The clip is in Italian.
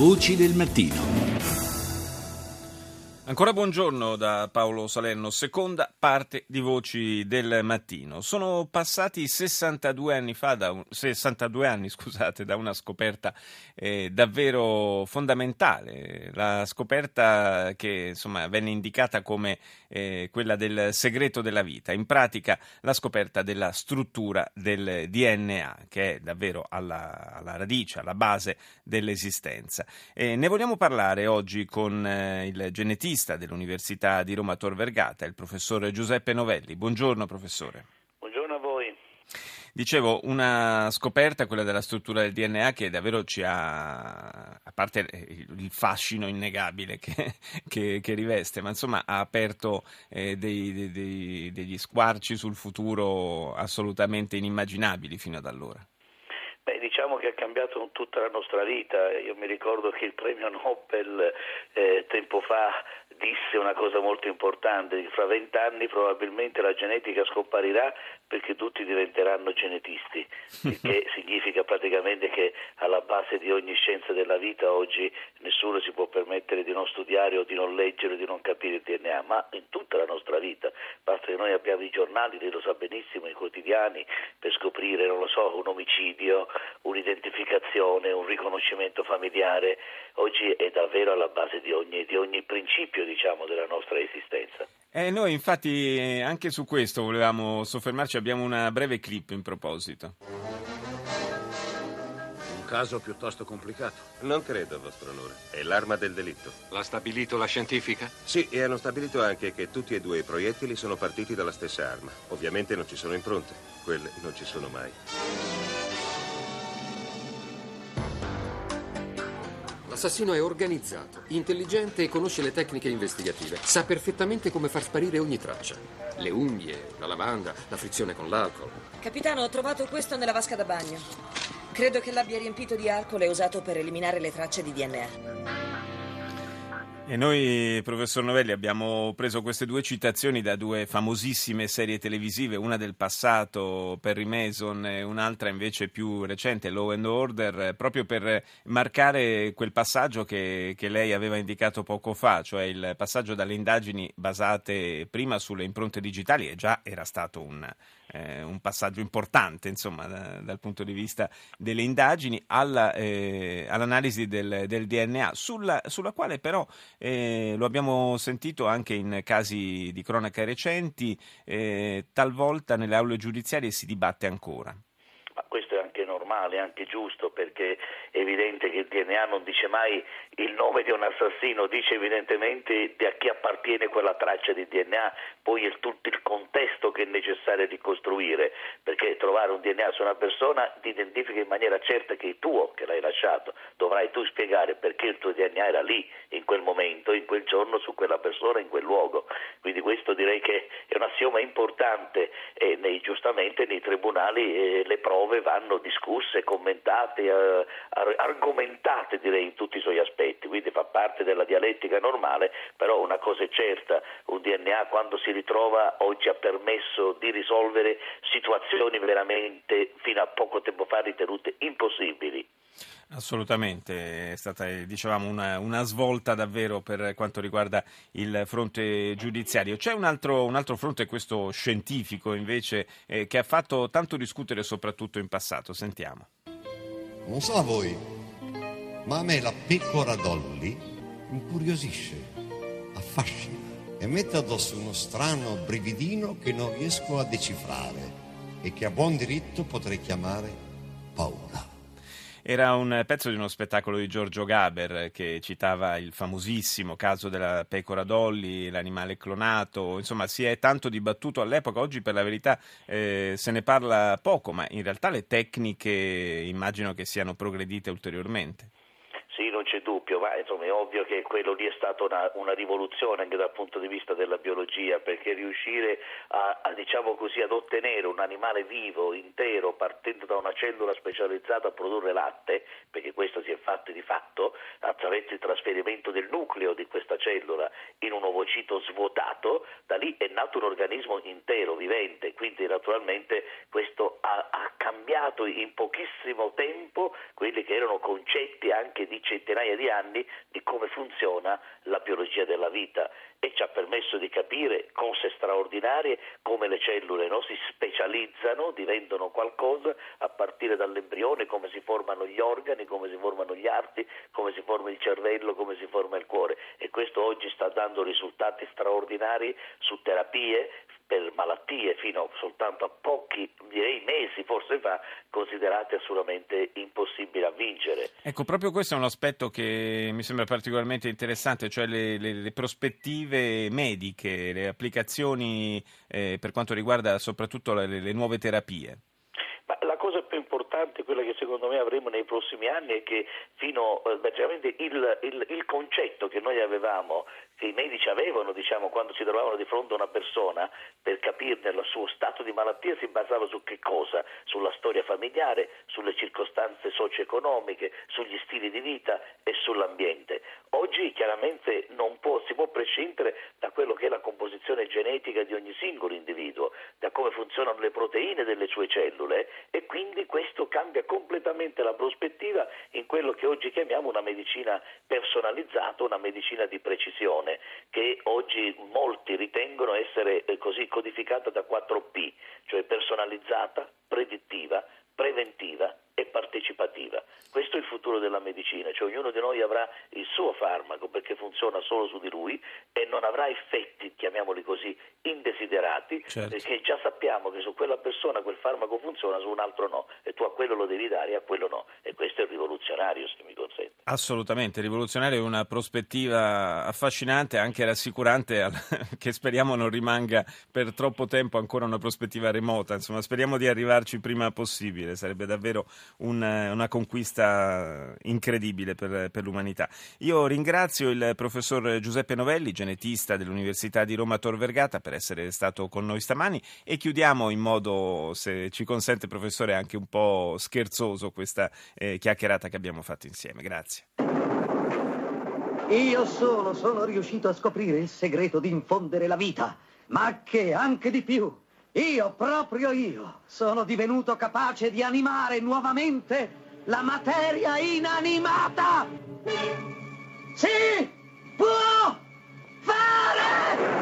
Voci del mattino. Ancora buongiorno da Paolo Salerno, seconda parte di Voci del Mattino. Sono passati 62 anni fa, da un, 62 anni scusate, da una scoperta eh, davvero fondamentale, la scoperta che insomma, venne indicata come eh, quella del segreto della vita, in pratica la scoperta della struttura del DNA, che è davvero alla, alla radice, alla base dell'esistenza. E ne vogliamo parlare oggi con eh, il genetista economista dell'Università di Roma Tor Vergata, il professore Giuseppe Novelli. Buongiorno professore. Buongiorno a voi. Dicevo, una scoperta, quella della struttura del DNA, che davvero ci ha, a parte il fascino innegabile che, che, che riveste, ma insomma ha aperto eh, dei, dei, degli squarci sul futuro assolutamente inimmaginabili fino ad allora. Beh, diciamo che ha cambiato tutta la nostra vita. Io mi ricordo che il premio Nobel eh, tempo fa disse una cosa molto importante, fra vent'anni probabilmente la genetica scomparirà perché tutti diventeranno genetisti, che significa praticamente che alla base di ogni scienza della vita oggi nessuno si può permettere di non studiare o di non leggere o di non capire il DNA, ma in tutta la nostra vita, basta che noi abbiamo i giornali, lei lo sa benissimo, i quotidiani, per scoprire, non lo so, un omicidio, un'identificazione, un riconoscimento familiare, oggi è davvero alla base di ogni, di ogni principio diciamo, della nostra esistenza. Eh, noi infatti anche su questo volevamo soffermarci, abbiamo una breve clip in proposito. Un caso piuttosto complicato. Non credo, vostro onore. È l'arma del delitto. L'ha stabilito la scientifica? Sì, e hanno stabilito anche che tutti e due i proiettili sono partiti dalla stessa arma. Ovviamente non ci sono impronte. Quelle non ci sono mai. L'assassino è organizzato, intelligente e conosce le tecniche investigative. Sa perfettamente come far sparire ogni traccia. Le unghie, la lavanda, la frizione con l'alcol. Capitano, ho trovato questo nella vasca da bagno. Credo che l'abbia riempito di alcol e usato per eliminare le tracce di DNA. E noi, professor Novelli, abbiamo preso queste due citazioni da due famosissime serie televisive, una del passato, Perry Mason, e un'altra invece più recente, Law and Order, proprio per marcare quel passaggio che, che lei aveva indicato poco fa, cioè il passaggio dalle indagini basate prima sulle impronte digitali, e già era stato un, eh, un passaggio importante insomma, da, dal punto di vista delle indagini, alla, eh, all'analisi del, del DNA, sulla, sulla, quale però eh, lo abbiamo sentito anche in casi di cronaca recenti, eh, talvolta nelle aule giudiziarie si dibatte ancora. Normale, anche giusto, perché è evidente che il DNA non dice mai il nome di un assassino, dice evidentemente a chi appartiene quella traccia di DNA, poi è tutto il contesto che è necessario ricostruire, perché trovare un DNA su una persona ti identifica in maniera certa che è tuo, che l'hai lasciato, dovrai tu spiegare perché il tuo DNA era lì, in quel momento, in quel giorno, su quella persona, in quel luogo. Quindi questo direi che è un assioma importante e nei, giustamente nei tribunali eh, le prove vanno discusse commentate, eh, argomentate direi in tutti i suoi aspetti, quindi fa parte della dialettica normale, però una cosa è certa, DNA quando si ritrova oggi ha permesso di risolvere situazioni veramente fino a poco tempo fa ritenute impossibili. Assolutamente, è stata dicevamo, una, una, svolta davvero per quanto riguarda il fronte giudiziario. C'è un altro, un altro fronte, questo scientifico invece, eh, che ha fatto tanto discutere soprattutto in passato. Sentiamo. Non so a voi, ma a me la pecora Dolly incuriosisce, affascina e mette addosso uno strano brividino che non riesco a decifrare e che a buon diritto potrei chiamare paura. Era un pezzo di uno spettacolo di Giorgio Gaber che citava il famosissimo caso della pecora Dolly, l'animale clonato, insomma si è tanto dibattuto all'epoca, oggi per la verità eh, se ne parla poco, ma in realtà le tecniche immagino che siano progredite ulteriormente. Sì, non c'è dubbio, ma insomma è ovvio che quello lì è stata una, una, rivoluzione anche dal punto di vista della biologia, perché riuscire a, a, diciamo così, ad ottenere un animale vivo, intero, partendo da una cellula specializzata a produrre latte, perché questo si è fatto di fatto, effetto il trasferimento del nucleo di questa cellula in un ovocito svuotato, da lì è nato un organismo intero, vivente, quindi naturalmente questo ha, ha cambiato in pochissimo tempo quelli che erano concetti anche di centinaia di anni di come funziona la biologia della vita e ci ha permesso di capire cose straordinarie come le cellule no? si specializzano, diventano qualcosa a partire dall'embrione, come si formano gli organi, come si formano gli arti, come si forma il cervello, come si forma il cuore e questo oggi sta dando risultati straordinari su terapie per malattie fino soltanto a pochi, direi mesi forse fa, considerate assolutamente impossibili a vincere. Ecco, proprio questo è un aspetto che mi sembra particolarmente interessante, cioè le, le, le prospettive mediche, le applicazioni eh, per quanto riguarda soprattutto le, le nuove terapie. Ma la cosa più importante, quella che secondo me avremo nei prossimi anni, è che fino eh, il, il, il concetto che noi avevamo che i medici avevano diciamo, quando si trovavano di fronte a una persona per capirne il suo stato di malattia si basava su che cosa? Sulla storia familiare, sulle circostanze socio-economiche, sugli stili di vita e sull'ambiente. Oggi chiaramente non può, si può prescindere da quello che è la composizione genetica di ogni singolo individuo, da come funzionano le proteine delle sue cellule e quindi questo cambia completamente la prospettiva in quello che oggi chiamiamo una medicina personalizzata, una medicina di precisione che oggi molti ritengono essere eh, così codificata da 4P, cioè personalizzata, predittiva, preventiva e partecipativa. Questo è il futuro della medicina, cioè ognuno di noi avrà il suo farmaco perché funziona solo su di lui e non avrà effetti, chiamiamoli così, indesiderati, certo. perché già sappiamo che su quella persona quel farmaco funziona, su un altro no, e tu a quello lo devi dare e a quello no. E questo è rivoluzionario, se mi consente. Assolutamente, rivoluzionario è una prospettiva affascinante, anche rassicurante, che speriamo non rimanga per troppo tempo ancora una prospettiva remota, insomma speriamo di arrivarci prima possibile, sarebbe davvero un, una conquista incredibile per, per, l'umanità. Io ringrazio il professor Giuseppe Novelli, genetista dell'Università di Roma Tor Vergata, per essere stato con noi stamani e chiudiamo in modo, se ci consente professore, anche un po' scherzoso questa eh, chiacchierata che abbiamo fatto insieme. Grazie. Io solo sono riuscito a scoprire il segreto di infondere la vita, ma che anche di più io, proprio io, sono divenuto capace di animare nuovamente la materia inanimata si può fare!